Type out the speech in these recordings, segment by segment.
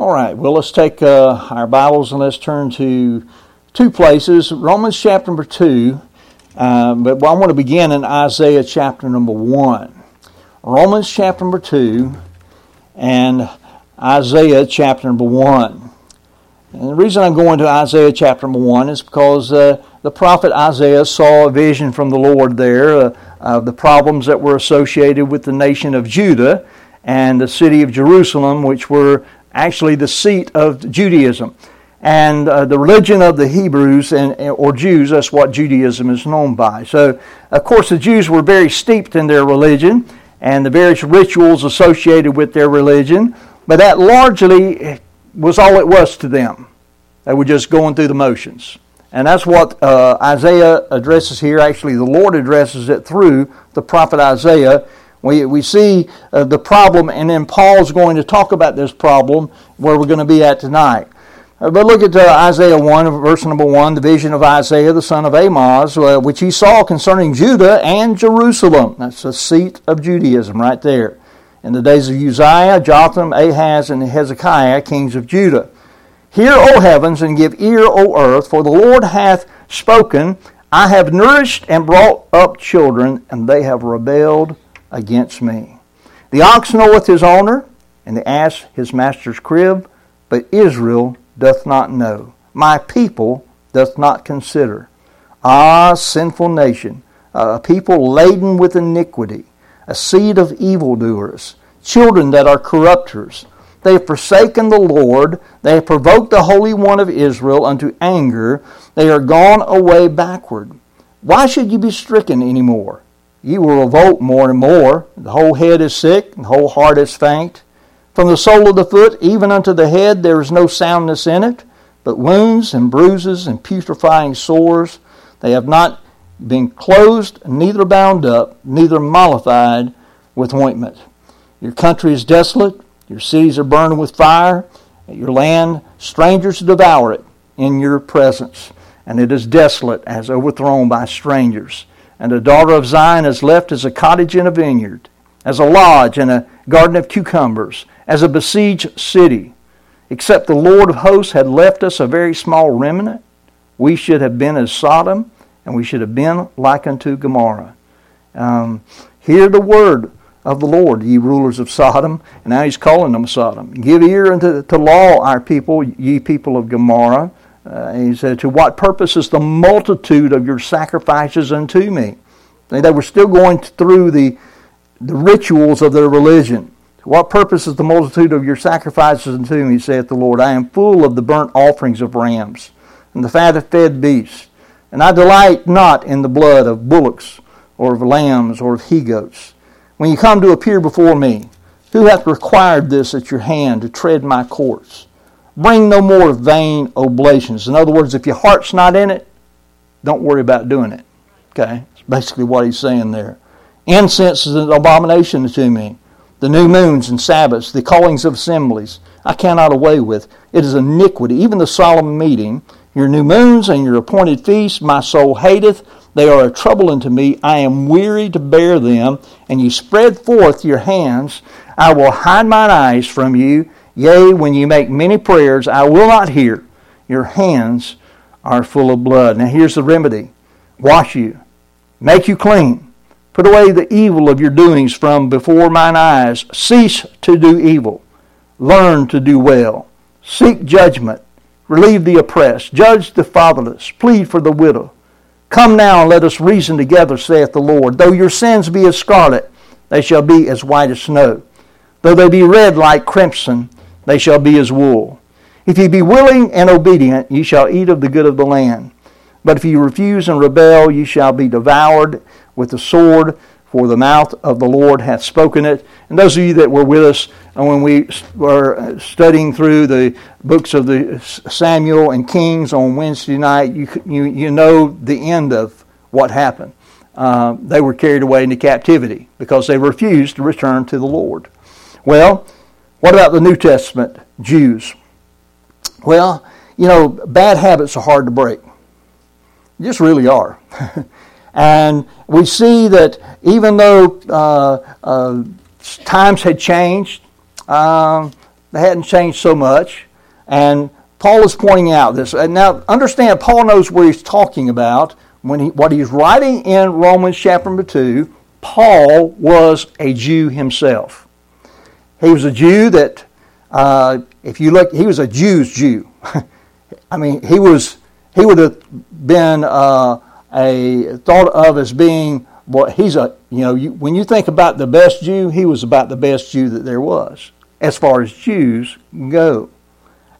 All right, well, let's take uh, our Bibles and let's turn to two places Romans chapter number 2, uh, but I want to begin in Isaiah chapter number 1. Romans chapter number 2 and Isaiah chapter number 1. And the reason I'm going to Isaiah chapter number 1 is because uh, the prophet Isaiah saw a vision from the Lord there uh, of the problems that were associated with the nation of Judah and the city of Jerusalem, which were actually the seat of Judaism. And uh, the religion of the Hebrews and, or Jews, that's what Judaism is known by. So, of course, the Jews were very steeped in their religion and the various rituals associated with their religion, but that largely was all it was to them. They were just going through the motions. And that's what uh, Isaiah addresses here. Actually, the Lord addresses it through the prophet Isaiah we, we see uh, the problem, and then Paul's going to talk about this problem where we're going to be at tonight. Uh, but look at uh, Isaiah 1, verse number 1, the vision of Isaiah, the son of Amoz, uh, which he saw concerning Judah and Jerusalem. That's the seat of Judaism right there. In the days of Uzziah, Jotham, Ahaz, and Hezekiah, kings of Judah. Hear, O heavens, and give ear, O earth, for the Lord hath spoken. I have nourished and brought up children, and they have rebelled against me. The ox knoweth his owner, and the ass his master's crib, but Israel doth not know. My people doth not consider. Ah, sinful nation, a people laden with iniquity, a seed of evildoers, children that are corrupters. They have forsaken the Lord. They have provoked the Holy One of Israel unto anger. They are gone away backward. Why should you be stricken any more? You will revolt more and more. The whole head is sick, the whole heart is faint. From the sole of the foot even unto the head there is no soundness in it, but wounds and bruises and putrefying sores. They have not been closed, neither bound up, neither mollified with ointment. Your country is desolate, your cities are burned with fire, your land strangers devour it in your presence, and it is desolate as overthrown by strangers. And the daughter of Zion is left as a cottage in a vineyard, as a lodge in a garden of cucumbers, as a besieged city. Except the Lord of hosts had left us a very small remnant, we should have been as Sodom, and we should have been like unto Gomorrah. Um, hear the word of the Lord, ye rulers of Sodom. And now he's calling them Sodom. Give ear unto to law, our people, ye people of Gomorrah. Uh, he said, To what purpose is the multitude of your sacrifices unto me? They were still going through the, the rituals of their religion. To what purpose is the multitude of your sacrifices unto me, saith the Lord? I am full of the burnt offerings of rams and the fat of fed beasts. And I delight not in the blood of bullocks or of lambs or of he goats. When you come to appear before me, who hath required this at your hand to tread my courts? Bring no more vain oblations. In other words, if your heart's not in it, don't worry about doing it. Okay? That's basically what he's saying there. Incense is an abomination to me. The new moons and Sabbaths, the callings of assemblies, I cannot away with. It is iniquity. Even the solemn meeting, your new moons and your appointed feasts, my soul hateth. They are a trouble unto me. I am weary to bear them. And you spread forth your hands. I will hide mine eyes from you. Yea, when you make many prayers, I will not hear. Your hands are full of blood. Now here's the remedy wash you, make you clean. Put away the evil of your doings from before mine eyes. Cease to do evil. Learn to do well. Seek judgment. Relieve the oppressed. Judge the fatherless. Plead for the widow. Come now and let us reason together, saith the Lord. Though your sins be as scarlet, they shall be as white as snow. Though they be red like crimson, they shall be as wool. If ye be willing and obedient, ye shall eat of the good of the land. But if ye refuse and rebel, ye shall be devoured with the sword, for the mouth of the Lord hath spoken it. And those of you that were with us when we were studying through the books of the Samuel and Kings on Wednesday night, you, you, you know the end of what happened. Uh, they were carried away into captivity because they refused to return to the Lord. Well, what about the New Testament Jews? Well, you know, bad habits are hard to break. They just really are. and we see that even though uh, uh, times had changed, um, they hadn't changed so much. And Paul is pointing out this. And now, understand, Paul knows what he's talking about when he, what he's writing in Romans chapter number 2. Paul was a Jew himself. He was a Jew that, uh, if you look, he was a Jew's Jew. I mean, he was he would have been uh, a thought of as being well. He's a you know you, when you think about the best Jew, he was about the best Jew that there was as far as Jews go.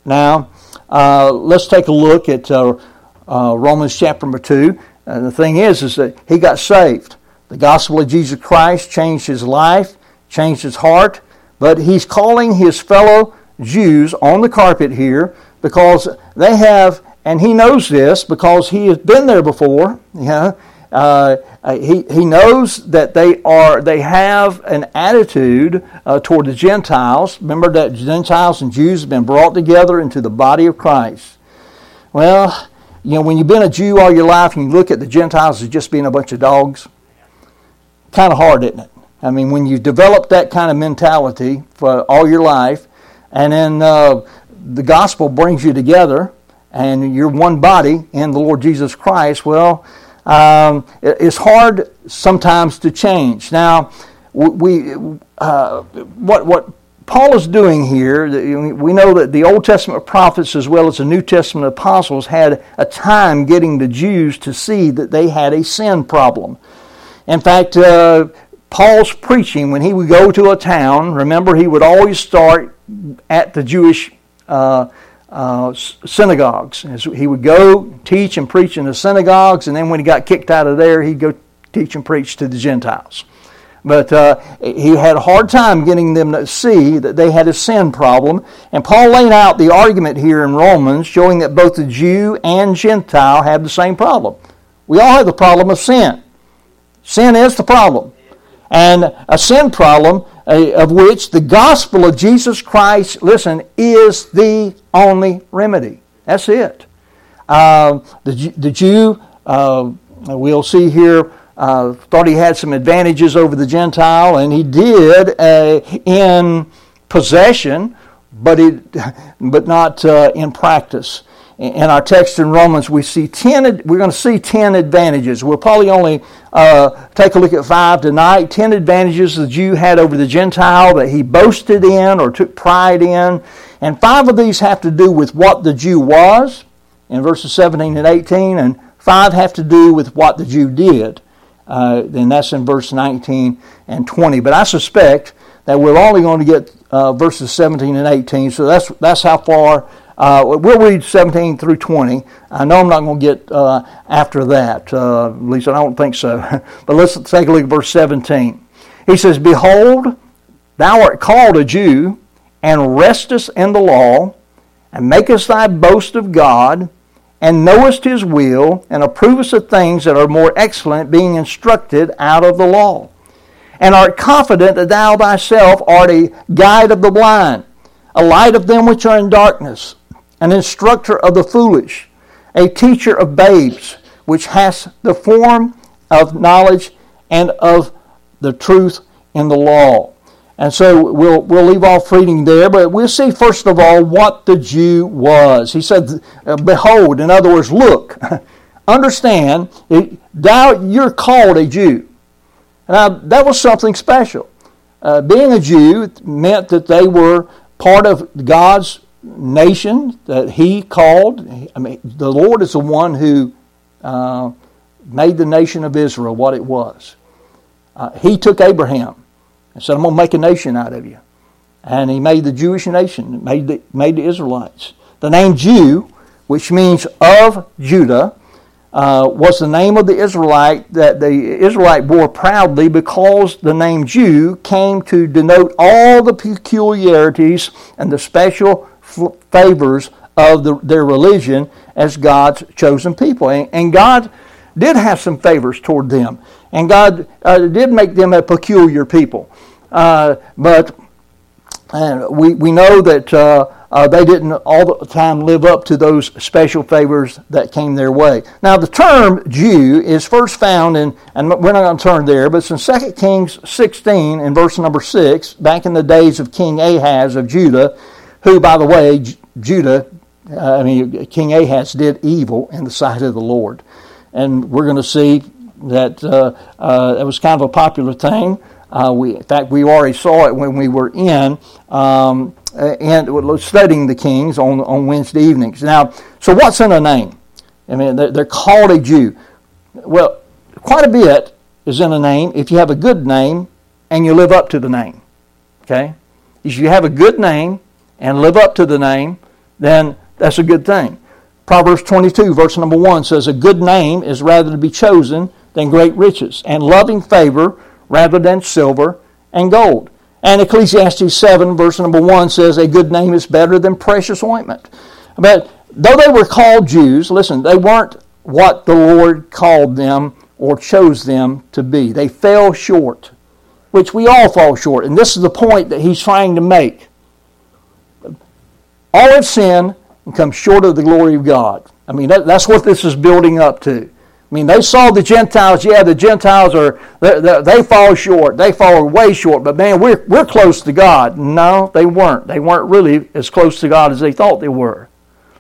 Now, uh, let's take a look at uh, uh Romans chapter number two. And the thing is, is that he got saved. The gospel of Jesus Christ changed his life, changed his heart, but he's calling his fellow Jews on the carpet here because they have, and he knows this because he has been there before. Yeah, uh, he, he knows that they are they have an attitude uh, toward the Gentiles. Remember that Gentiles and Jews have been brought together into the body of Christ. Well, you know when you've been a Jew all your life and you look at the Gentiles as just being a bunch of dogs, kind of hard, isn't it? I mean, when you develop that kind of mentality for all your life, and then uh, the gospel brings you together, and you're one body in the Lord Jesus Christ, well, um, it's hard sometimes to change. Now, we uh, what what Paul is doing here, we know that the Old Testament prophets as well as the New Testament apostles had a time getting the Jews to see that they had a sin problem. In fact, uh, Paul's preaching, when he would go to a town, remember, he would always start at the Jewish uh, uh, synagogues. He would go teach and preach in the synagogues, and then when he got kicked out of there, he'd go teach and preach to the Gentiles. But uh, he had a hard time getting them to see that they had a sin problem. And Paul laid out the argument here in Romans, showing that both the Jew and Gentile have the same problem. We all have the problem of sin. Sin is the problem and a sin problem of which the gospel of Jesus Christ, listen, is the only remedy. That's it. Uh, the, the Jew, uh, we'll see here, uh, thought he had some advantages over the Gentile, and he did uh, in possession, but, he, but not uh, in practice in our text in Romans, we see ten. We're going to see ten advantages. We'll probably only uh, take a look at five tonight. Ten advantages the Jew had over the Gentile that he boasted in or took pride in, and five of these have to do with what the Jew was in verses 17 and 18, and five have to do with what the Jew did. Uh, and that's in verse 19 and 20. But I suspect that we're only going to get uh, verses 17 and 18, so that's that's how far uh, we'll read 17 through 20. I know I'm not going to get uh, after that. Uh, at least I don't think so. but let's take a look at verse 17. He says, Behold, thou art called a Jew, and restest in the law, and makest thy boast of God, and knowest his will, and approvest of things that are more excellent, being instructed out of the law. And art confident that thou thyself art a guide of the blind, a light of them which are in darkness, an instructor of the foolish, a teacher of babes, which has the form of knowledge and of the truth in the law. And so we'll, we'll leave off reading there, but we'll see first of all what the Jew was. He said, Behold, in other words, look, understand, thou, you're called a Jew. Now, that was something special. Uh, being a Jew meant that they were part of God's nation that he called. I mean, the Lord is the one who uh, made the nation of Israel what it was. Uh, he took Abraham and said, I'm going to make a nation out of you. And he made the Jewish nation, made the, made the Israelites. The name Jew, which means of Judah, uh, was the name of the Israelite that the Israelite bore proudly because the name Jew came to denote all the peculiarities and the special favors of the, their religion as God's chosen people. And, and, God did have some favors toward them. And God uh, did make them a peculiar people. Uh, but we, we know that uh, uh, they didn't all the time live up to those special favors that came their way. Now, the term Jew is first found in, and we're not going to turn there, but it's in 2 Kings 16 in verse number 6, back in the days of King Ahaz of Judah. Who, by the way, Judah, uh, I mean, King Ahaz did evil in the sight of the Lord. And we're going to see that uh, uh, it was kind of a popular thing. Uh, we, in fact, we already saw it when we were in um, and studying the kings on, on Wednesday evenings. Now, so what's in a name? I mean, they're called a Jew. Well, quite a bit is in a name if you have a good name and you live up to the name. Okay? If you have a good name and live up to the name, then that's a good thing. Proverbs 22, verse number 1 says, A good name is rather to be chosen than great riches, and loving favor rather than silver and gold. And Ecclesiastes 7, verse number 1 says, A good name is better than precious ointment. But though they were called Jews, listen, they weren't what the Lord called them or chose them to be. They fell short, which we all fall short. And this is the point that he's trying to make. All have sinned and come short of the glory of God. I mean, that, that's what this is building up to. I mean, they saw the Gentiles. Yeah, the Gentiles are they, they, fall short. They fall way short. But man, we're we're close to God. No, they weren't. They weren't really as close to God as they thought they were.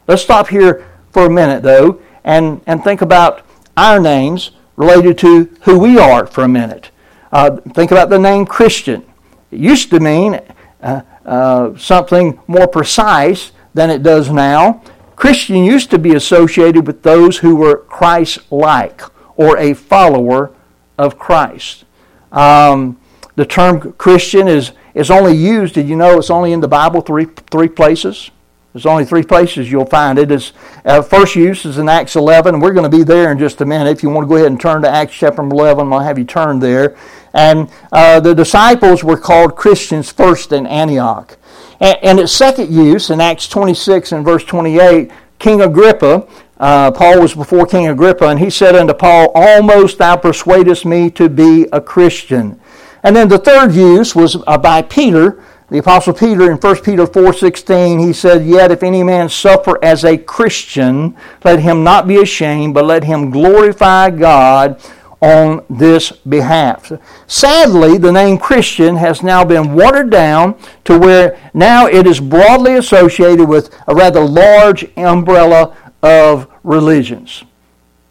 Let's stop here for a minute, though, and and think about our names related to who we are for a minute. Uh, think about the name Christian. It used to mean uh, uh, something more precise than it does now. Christian used to be associated with those who were Christ like or a follower of Christ. Um, the term Christian is, is only used, did you know it's only in the Bible three, three places? There's only three places you'll find it. it. Is uh, first use is in Acts 11. We're going to be there in just a minute. If you want to go ahead and turn to Acts chapter 11, I'll have you turn there. And uh, the disciples were called Christians first in Antioch. And its second use in Acts 26 and verse 28, King Agrippa, uh, Paul was before King Agrippa, and he said unto Paul, Almost thou persuadest me to be a Christian. And then the third use was uh, by Peter, the Apostle Peter in 1 Peter 4.16, he said, Yet if any man suffer as a Christian, let him not be ashamed, but let him glorify God on this behalf. Sadly, the name Christian has now been watered down to where now it is broadly associated with a rather large umbrella of religions.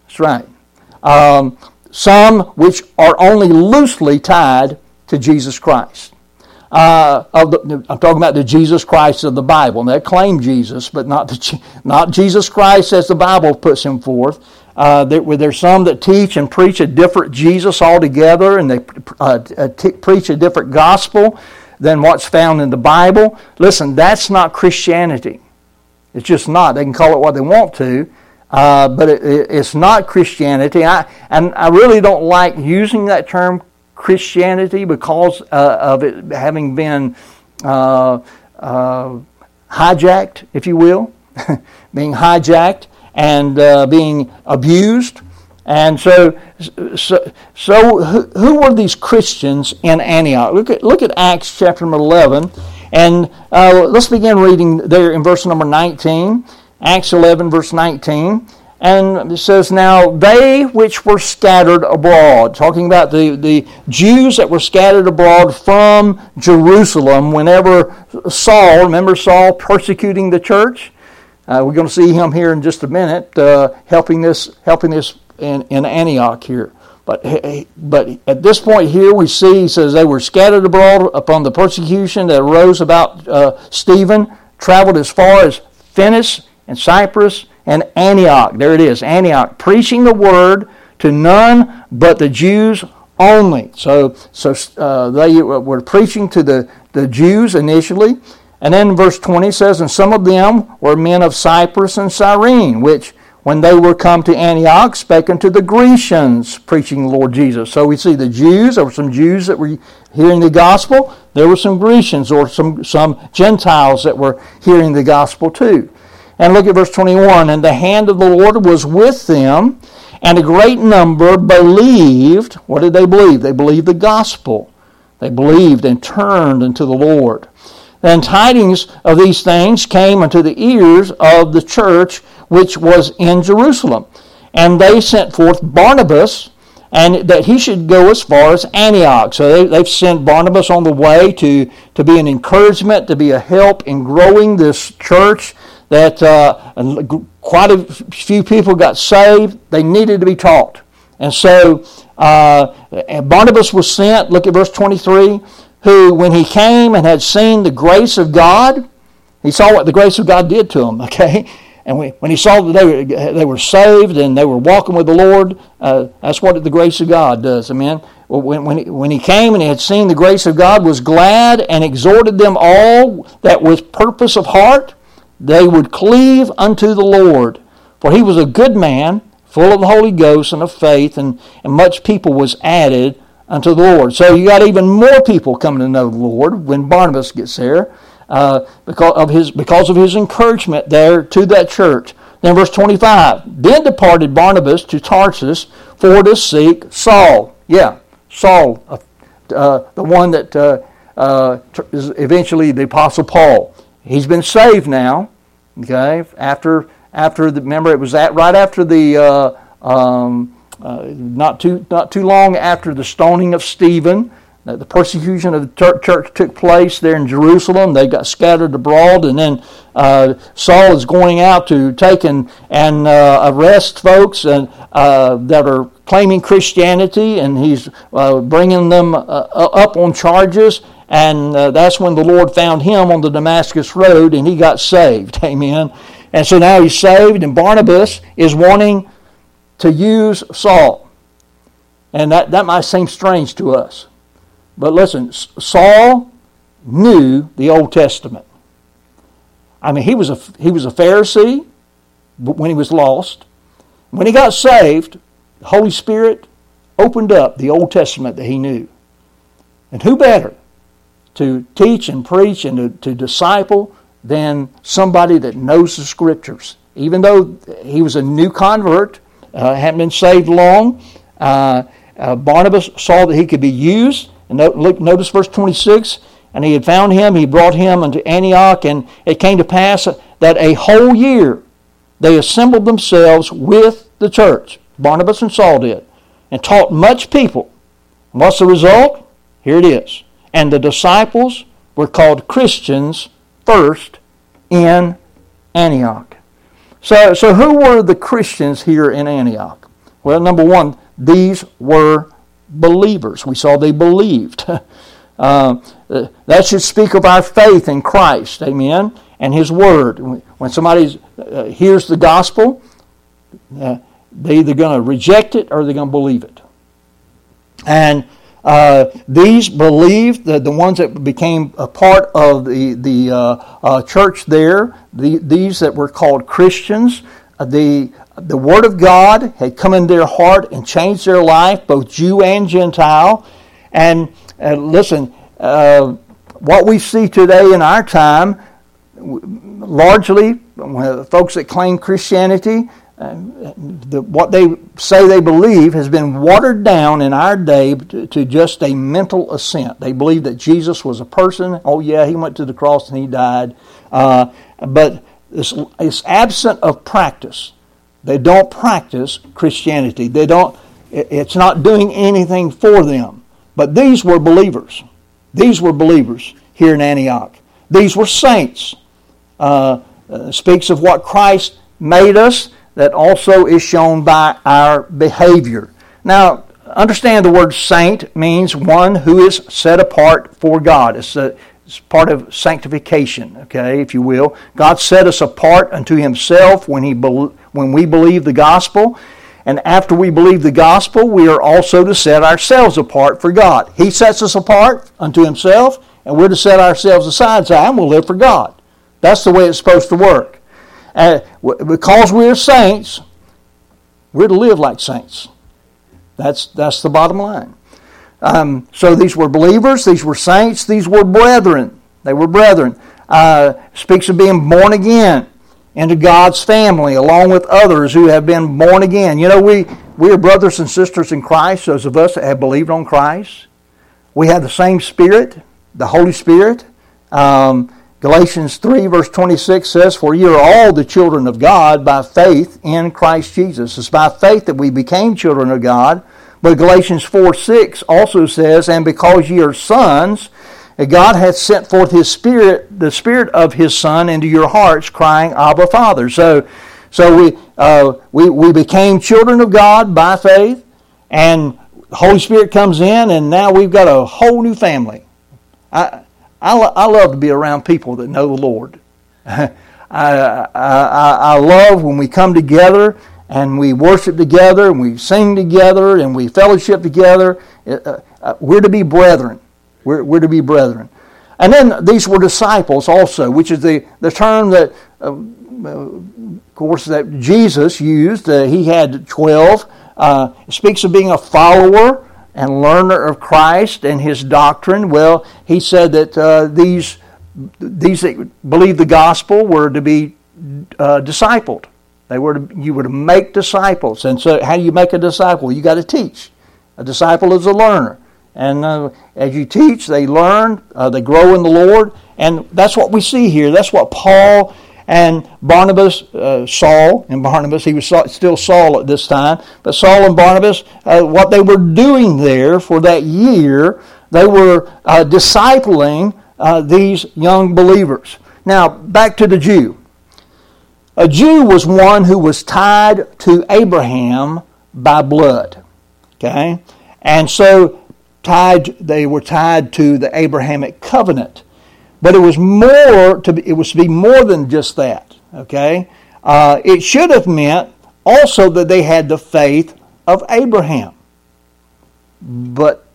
That's right. Um, some which are only loosely tied to Jesus Christ. Uh, the, I'm talking about the Jesus Christ of the Bible. And they claim Jesus, but not, the, not Jesus Christ as the Bible puts him forth. Uh, there, there's some that teach and preach a different Jesus altogether, and they uh, uh, t- preach a different gospel than what's found in the Bible. Listen, that's not Christianity. It's just not. They can call it what they want to, uh, but it, it, it's not Christianity. I, and I really don't like using that term Christianity because uh, of it having been uh, hijacked, if you will, being hijacked and uh, being abused. And so, so, so who, who, were these Christians in Antioch? Look at, look at Acts chapter 11, and uh, let's begin reading there in verse number 19. Acts 11, verse 19. And it says, Now they which were scattered abroad, talking about the, the Jews that were scattered abroad from Jerusalem, whenever Saul, remember Saul persecuting the church? Uh, we're going to see him here in just a minute, uh, helping this helping this in, in Antioch here. But but at this point here, we see he says they were scattered abroad upon the persecution that arose about uh, Stephen, traveled as far as Phoenicia and Cyprus and Antioch. There it is, Antioch, preaching the word to none but the Jews only. So so uh, they were preaching to the the Jews initially. And then verse 20 says, And some of them were men of Cyprus and Cyrene, which, when they were come to Antioch, spake unto the Grecians, preaching the Lord Jesus. So we see the Jews, there were some Jews that were hearing the gospel. There were some Grecians or some, some Gentiles that were hearing the gospel too. And look at verse 21. And the hand of the Lord was with them, and a great number believed. What did they believe? They believed the gospel. They believed and turned unto the Lord. Then tidings of these things came unto the ears of the church which was in Jerusalem. And they sent forth Barnabas and that he should go as far as Antioch. So they, have sent Barnabas on the way to, to be an encouragement, to be a help in growing this church. That uh, quite a few people got saved. They needed to be taught. And so uh, Barnabas was sent, look at verse 23, who, when he came and had seen the grace of God, he saw what the grace of God did to him, okay? And when he saw that they were, they were saved and they were walking with the Lord, uh, that's what the grace of God does. Amen. When, when, he, when he came and he had seen the grace of God, was glad and exhorted them all that with purpose of heart they would cleave unto the Lord. For he was a good man, full of the Holy Ghost and of faith, and, and much people was added unto the Lord. So you got even more people coming to know the Lord when Barnabas gets there uh, because of his because of his encouragement there to that church. Then verse 25. Then departed Barnabas to Tarsus for to seek Saul. Yeah, Saul, uh, uh the one that uh, uh, is eventually the Apostle Paul. He's been saved now. Okay, after after the remember it was that right after the uh, um, not too not too long after the stoning of Stephen the persecution of the church took place there in Jerusalem. They got scattered abroad, and then uh, Saul is going out to take and, and uh, arrest folks and, uh, that are claiming Christianity, and he's uh, bringing them uh, up on charges. And uh, that's when the Lord found him on the Damascus Road, and he got saved. Amen. And so now he's saved, and Barnabas is wanting to use Saul. And that, that might seem strange to us. But listen, Saul knew the Old Testament. I mean, he was a, he was a Pharisee when he was lost. When he got saved, the Holy Spirit opened up the Old Testament that he knew. And who better to teach and preach and to, to disciple than somebody that knows the Scriptures? Even though he was a new convert, uh, hadn't been saved long, uh, uh, Barnabas saw that he could be used and look, notice verse 26. And he had found him, he brought him unto Antioch, and it came to pass that a whole year they assembled themselves with the church. Barnabas and Saul did, and taught much people. And what's the result? Here it is. And the disciples were called Christians first in Antioch. So, so who were the Christians here in Antioch? Well, number one, these were believers. We saw they believed. uh, that should speak of our faith in Christ, amen, and His Word. When somebody uh, hears the gospel, uh, they're either going to reject it or they're going to believe it. And uh, these believed, the, the ones that became a part of the, the uh, uh, church there, the, these that were called Christians, uh, the the Word of God had come in their heart and changed their life, both Jew and Gentile. And uh, listen, uh, what we see today in our time, largely, folks that claim Christianity, uh, the, what they say they believe has been watered down in our day to, to, just a mental assent. They believe that Jesus was a person. Oh, yeah, he went to the cross and he died. Uh, but it's, it's absent of practice. They don't practice Christianity. They don't, it's not doing anything for them. But these were believers. These were believers here in Antioch. These were saints. Uh, uh, speaks of what Christ made us, that also is shown by our behavior. Now, understand the word saint means one who is set apart for God. It's a, it's part of sanctification, okay, if you will. God set us apart unto Himself when, he when we believe the gospel. And after we believe the gospel, we are also to set ourselves apart for God. He sets us apart unto Himself, and we're to set ourselves aside and we'll live for God. That's the way it's supposed to work. And because we're saints, we're to live like saints. That's, that's the bottom line. Um, so these were believers, these were saints, these were brethren. They were brethren. Uh, speaks of being born again into God's family, along with others who have been born again. You know, we, we are brothers and sisters in Christ, those of us that have believed on Christ. We have the same Spirit, the Holy Spirit. Um, Galatians 3, verse 26 says, For you are all the children of God by faith in Christ Jesus. It's by faith that we became children of God But Galatians 4 6 also says, And because ye are sons, God hath sent forth his spirit, the spirit of his son into your hearts, crying, Abba, Father. So, so we, uh, we, we became children of God by faith, and the Holy Spirit comes in, and now we've got a whole new family. I, I, I love to be around people that know the Lord. I, I, I love when we come together and we worship together and we sing together and we fellowship together. Uh, uh, we're to be brethren. We're, we're to be brethren. And then these were disciples also, which is the, the term that, uh, of course, that Jesus used. Uh, he had 12. Uh, speaks of being a follower and learner of Christ and his doctrine. Well, he said that uh, these, these that believed the gospel were to be uh, discipled. They were to, you were to make disciples. And so, how do you make a disciple? You got to teach. A disciple is a learner. And uh, as you teach, they learn, uh, they grow in the Lord. And that's what we see here. That's what Paul and Barnabas, uh, Saul and Barnabas, he was still Saul at this time, but Saul and Barnabas, uh, what they were doing there for that year, they were uh, discipling uh, these young believers. Now, back to the Jew. A Jew was one who was tied to Abraham by blood. Okay? And so tied they were tied to the Abrahamic covenant. But it was more to be, it was to be more than just that. Okay? Uh, it should have meant also that they had the faith of Abraham. But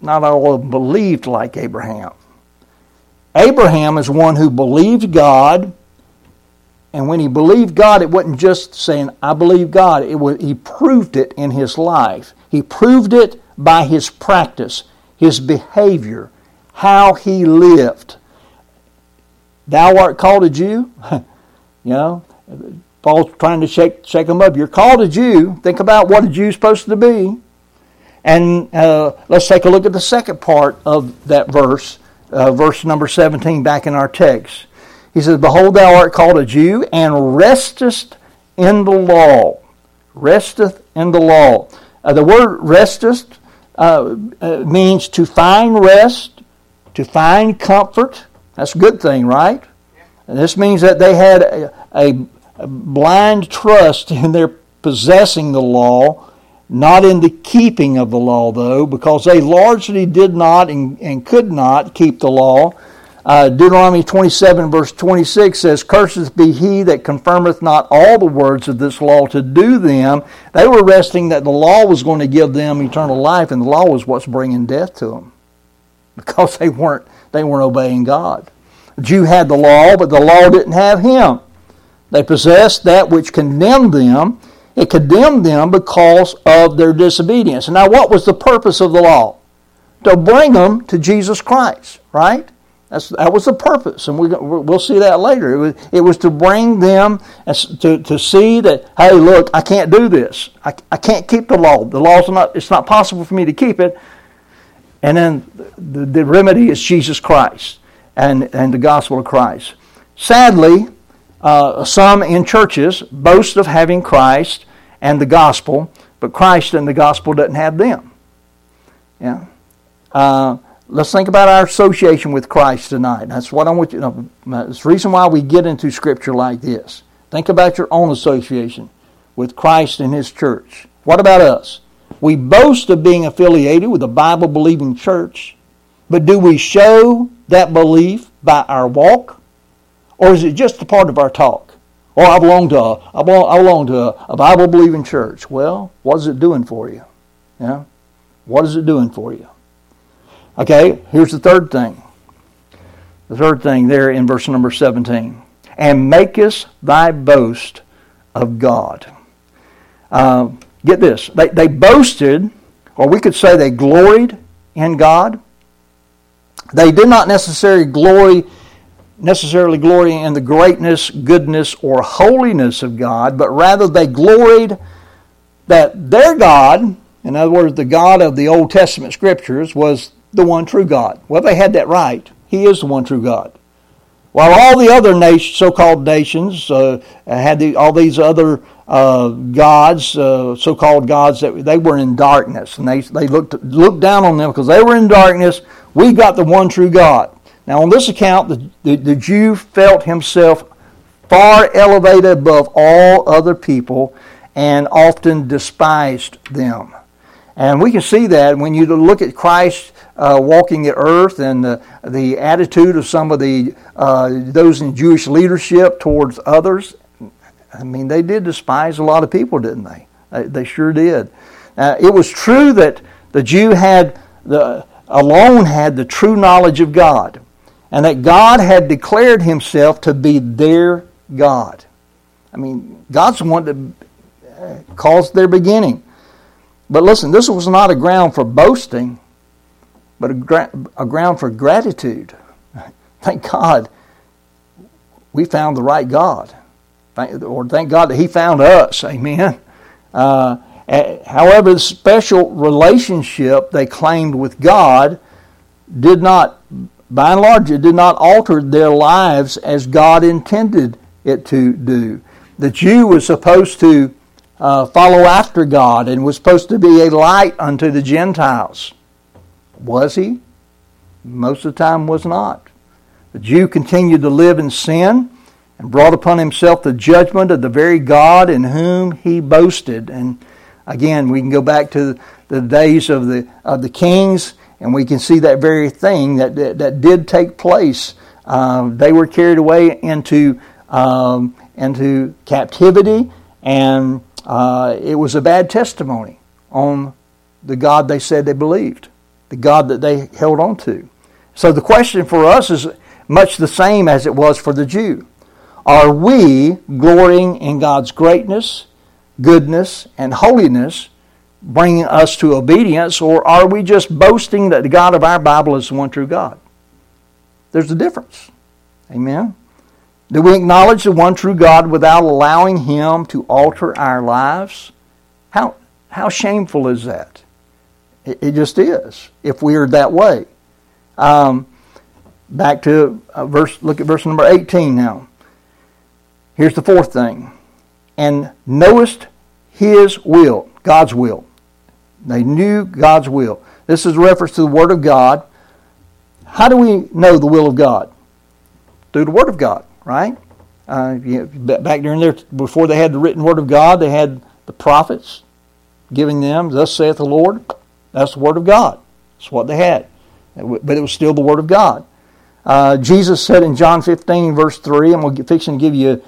not all believed like Abraham. Abraham is one who believed God and when he believed God, it wasn't just saying, I believe God. It was, he proved it in his life. He proved it by his practice, his behavior, how he lived. Thou art called a Jew. you know, Paul's trying to shake, shake them up. You're called a Jew. Think about what a Jew's supposed to be. And uh, let's take a look at the second part of that verse, uh, verse number 17, back in our text. He says, Behold, thou art called a Jew, and restest in the law. Resteth in the law. Uh, the word restest uh, uh, means to find rest, to find comfort. That's a good thing, right? And this means that they had a, a, blind trust in their possessing the law, not in the keeping of the law, though, because they largely did not and, and could not keep the law. Uh, Deuteronomy 27, verse 26 says, Cursed be he that confirmeth not all the words of this law to do them. They were resting that the law was going to give them eternal life, and the law was what's bringing death to them because they weren't, they weren't obeying God. The Jew had the law, but the law didn't have him. They possessed that which condemned them. It condemned them because of their disobedience. Now, what was the purpose of the law? To bring them to Jesus Christ, right? That's, that was the purpose, and we, we'll see that later. It was, it was to bring them to, to see that, hey, look, I can't do this. I, I can't keep the law. The law's not, it's not possible for me to keep it. And then the, the remedy is Jesus Christ and, and the gospel of Christ. Sadly, uh, some in churches boast of having Christ and the gospel, but Christ and the gospel doesn't have them. Yeah. Uh, let's think about our association with Christ tonight. That's what I want you to know. That's the reason why we get into scripture like this. Think about your own association with Christ and His church. What about us? We boast of being affiliated with a Bible believing church, but do we show that belief by our walk? Or is it just a part of our talk? Oh, I belong to a, I belong, belong to a, a Bible believing church. Well, what is it doing for you? Yeah? What is it doing for you? Okay, here's the third thing. The third thing there in verse number 17. And makest thy boast of God. Uh, get this. They, they boasted, or we could say they gloried in God. They did not necessarily glory necessarily glory in the greatness, goodness, or holiness of God, but rather they gloried that their God, in other words, the God of the Old Testament scriptures, was the one true God. Well, they had that right. He is the one true God. While all the other nation, so-called nations uh, had the, all these other uh, gods, uh, so-called gods, that they were in darkness, and they they looked looked down on them because they were in darkness. We got the one true God. Now, on this account, the, the, the Jew felt himself far elevated above all other people and often despised them. And we can see that when you look at Christ uh, walking the earth and the, the attitude of some of the uh, those in Jewish leadership towards others. I mean, they did despise a lot of people, didn't they? They, sure did. Uh, it was true that the Jew had the alone had the true knowledge of God, and that God had declared Himself to be their God. I mean, God's the one that uh, caused their beginning. But listen, this was not a ground for boasting, but a, gra- a ground for gratitude. Thank God we found the right God. Thank, or thank God that He found us. Amen. Uh, however, the special relationship they claimed with God did not, by and large, it did not alter their lives as God intended it to do. The Jew was supposed to uh, follow after God and was supposed to be a light unto the Gentiles. Was he? Most of the time was not. The Jew continued to live in sin and brought upon himself the judgment of the very God in whom he boasted. And again, we can go back to the days of the of the kings, and we can see that very thing that that, that did take place. Uh, they were carried away into um, into captivity, and uh, it was a bad testimony on the God they said they believed, the God that they held on to. So the question for us is much the same as it was for the Jew. Are we glorying in God's greatness, goodness, and holiness, bringing us to obedience, or are we just boasting that the God of our Bible is the one true God? There's a difference. Amen. Do we acknowledge the one true God without allowing Him to alter our lives? How, how shameful is that? It, it just is if we are that way. Um, back to uh, verse, look at verse number 18 now. Here's the fourth thing. And knowest His will, God's will. They knew God's will. This is a reference to the Word of God. How do we know the will of God? Through the Word of God right? Uh, you back during there, before they had the written word of God, they had the prophets giving them, "Thus saith the Lord." That's the word of God. That's what they had, but it was still the word of God. Uh, Jesus said in John 15, verse 3, I'm going to fixing to give you,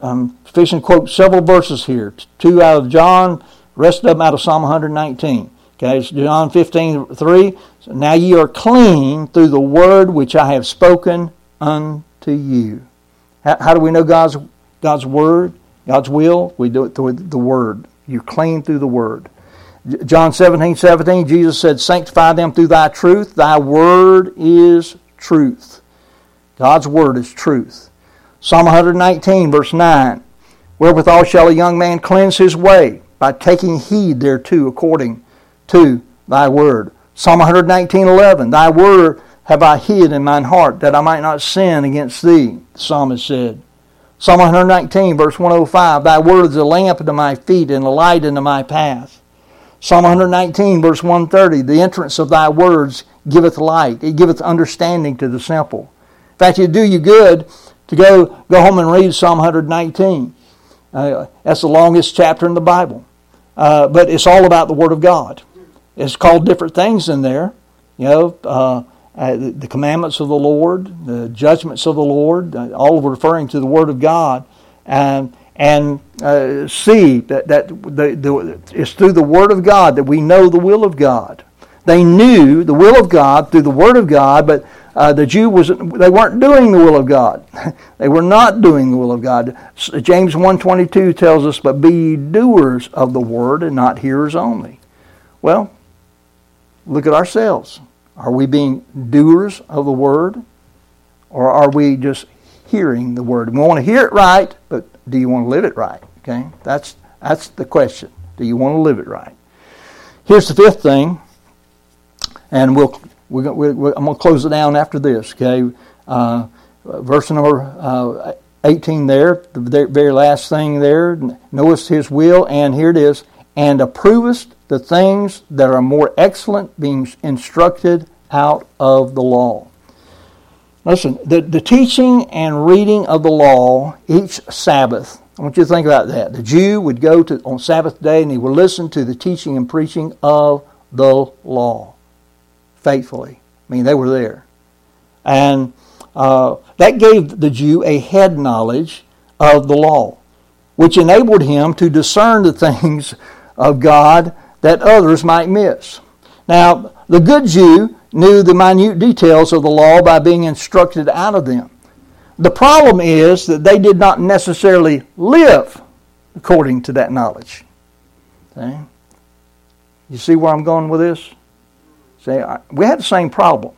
um, fixing quote several verses here. Two out of John, rest of them out of Psalm 119. Okay, it's John 15, 3. So now ye are clean through the word which I have spoken unto you. How, how do we know God's, God's Word, God's will? We do it through the Word. You're clean through the Word. John 17, 17, Jesus said, Sanctify them through thy truth. Thy word is truth. God's word is truth. Psalm 119, verse 9. Wherewithal shall a young man cleanse his way? By taking heed thereto according to thy word. Psalm 119, 11. Thy word have I hid in mine heart that I might not sin against thee, the psalmist said. Psalm 119, verse 105 Thy word is a lamp unto my feet and a light unto my path. Psalm 119, verse 130 The entrance of thy words giveth light, it giveth understanding to the simple. In fact, it'd do you good to go, go home and read Psalm 119. Uh, that's the longest chapter in the Bible. Uh, but it's all about the Word of God. It's called different things in there. You know, uh, uh, the, the, commandments of the Lord, the judgments of the Lord, uh, all referring to the Word of God, and and uh, see that that the, the, it's through the Word of God that we know the will of God. They knew the will of God through the Word of God, but uh, the Jew was they weren't doing the will of God. they were not doing the will of God. James 1.22 tells us, "But be doers of the word and not hearers only." Well, look at ourselves. Are we being doers of the word? Or are we just hearing the word? We want to hear it right, but do you want to live it right? Okay? That's that's the question. Do you want to live it right? Here's the fifth thing, and we'll we're, we're, I'm going to close it down after this. Okay, uh, verse number uh, 18 there, the very last thing there, knowest his will, and here it is, and approvest the things that are more excellent, being instructed out of the law. Listen, the, the teaching and reading of the law each Sabbath, I want you to think about that. The Jew would go to on Sabbath day and he would listen to the teaching and preaching of the law faithfully. I mean, they were there. And uh, that gave the Jew a head knowledge of the law, which enabled him to discern the things of God that others might miss. Now, the good Jew knew the minute details of the law by being instructed out of them. The problem is that they did not necessarily live according to that knowledge. Okay? You see where I'm going with this? See, we have the same problem.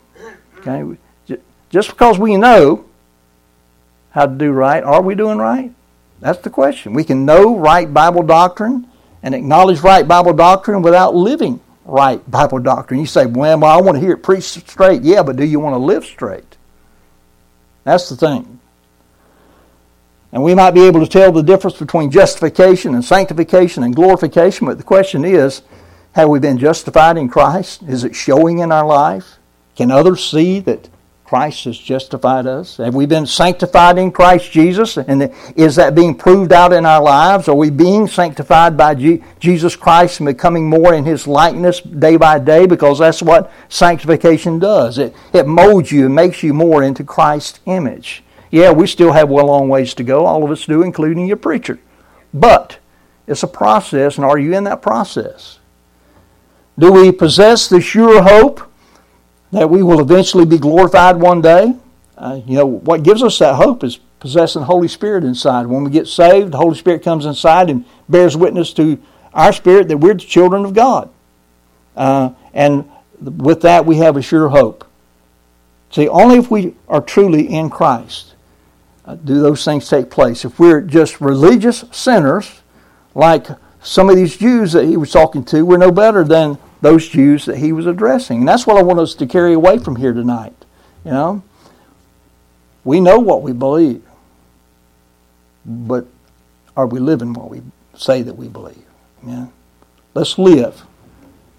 Okay? Just because we know how to do right, are we doing right? That's the question. We can know right Bible doctrine and acknowledge right Bible doctrine without living right Bible doctrine. You say, well, I want to hear it preached straight. Yeah, but do you want to live straight? That's the thing. And we might be able to tell the difference between justification and sanctification and glorification, but the question is, have we been justified in Christ? Is it showing in our life? Can others see that Christ has justified us? Have we been sanctified in Christ Jesus? And is that being proved out in our lives? Are we being sanctified by Jesus Christ and becoming more in His likeness day by day? Because that's what sanctification does. It, it molds you and makes you more into Christ's image. Yeah, we still have a long ways to go. All of us do, including your preacher. But it's a process, and are you in that process? Do we possess the sure hope that we will eventually be glorified one day. Uh, you know, what gives us that hope is possessing the Holy Spirit inside. When we get saved, the Holy Spirit comes inside and bears witness to our spirit that we're the children of God. Uh, and with that, we have a sure hope. See, only if we are truly in Christ uh, do those things take place. If we're just religious sinners, like some of these Jews that he was talking to, we're no better than those Jews that he was addressing. And that's what I want us to carry away from here tonight. You know? We know what we believe, but are we living what we say that we believe? Amen. Let's live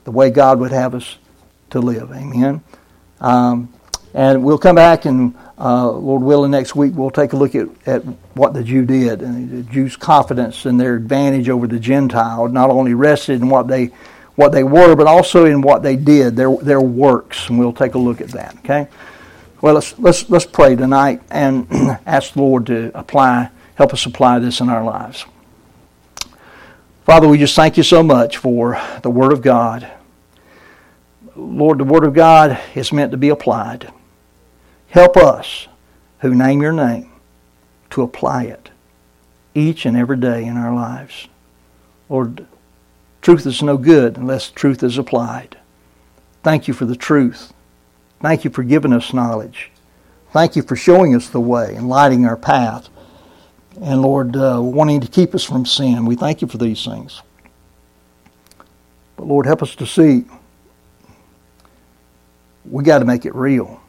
the way God would have us to live. Amen. Um, and we'll come back and, uh, Lord willing, next week we'll take a look at, at what the Jew did and the Jew's confidence and their advantage over the Gentile not only rested in what they what they were, but also in what they did, their, their works. And we'll take a look at that, okay? Well, let's, let's, let's pray tonight and ask the Lord to apply, help us apply this in our lives. Father, we just thank you so much for the Word of God. Lord, the Word of God is meant to be applied. Help us who name your name to apply it each and every day in our lives. Lord, Truth is no good unless truth is applied. Thank you for the truth. Thank you for giving us knowledge. Thank you for showing us the way and lighting our path. And Lord, uh, wanting to keep us from sin. We thank you for these things. But Lord, help us to see we got to make it real.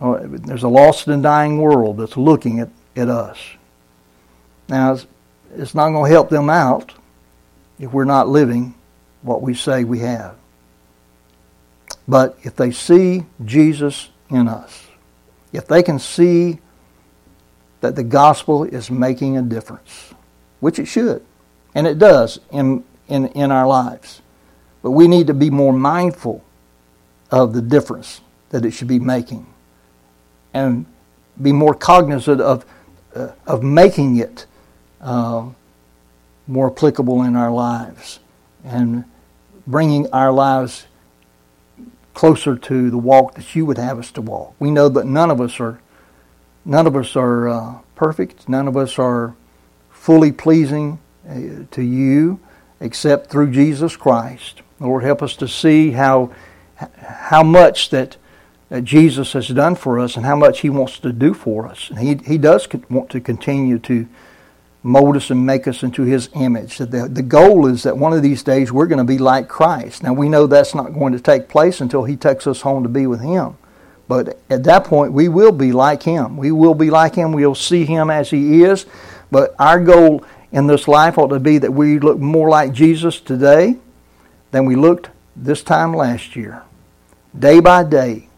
Oh, there's a lost and dying world that's looking at, at us. Now, it's, it's not going to help them out if we're not living what we say we have. But if they see Jesus in us, if they can see that the gospel is making a difference, which it should, and it does in, in, in our lives, but we need to be more mindful of the difference that it should be making and be more cognizant of, uh, of making it uh, more applicable in our lives and bringing our lives closer to the walk that you would have us to walk. We know that none of us are none of us are uh, perfect. None of us are fully pleasing uh, to you except through Jesus Christ. Lord, help us to see how how much that, that Jesus has done for us and how much He wants to do for us. And He He does want to continue to mold us and make us into his image. The, the goal is that one of these days we're going to be like Christ. Now we know that's not going to take place until he takes us home to be with him. But at that point, we will be like Him. We will be like Him. We'll see Him as He is. But our goal in this life ought to be that we look more like Jesus today than we looked this time last year. Day by day,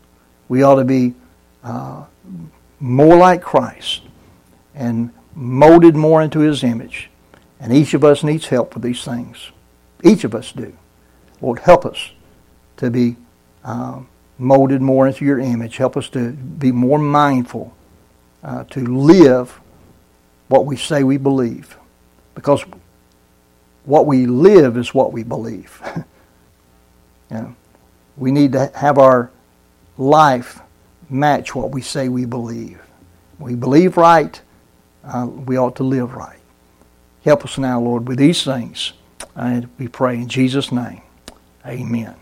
we ought to be uh, more like Christ and molded more into His image. And each of us needs help with these things. Each of us do. Lord, help us to be um, molded more into your image. Help us to be more mindful uh, to live what we say we believe. Because what we live is what we believe. you know, we need to have our life match what we say we believe. We believe right, uh, we ought to live right. Help us now, Lord, with these things. And we pray in Jesus' name. Amen.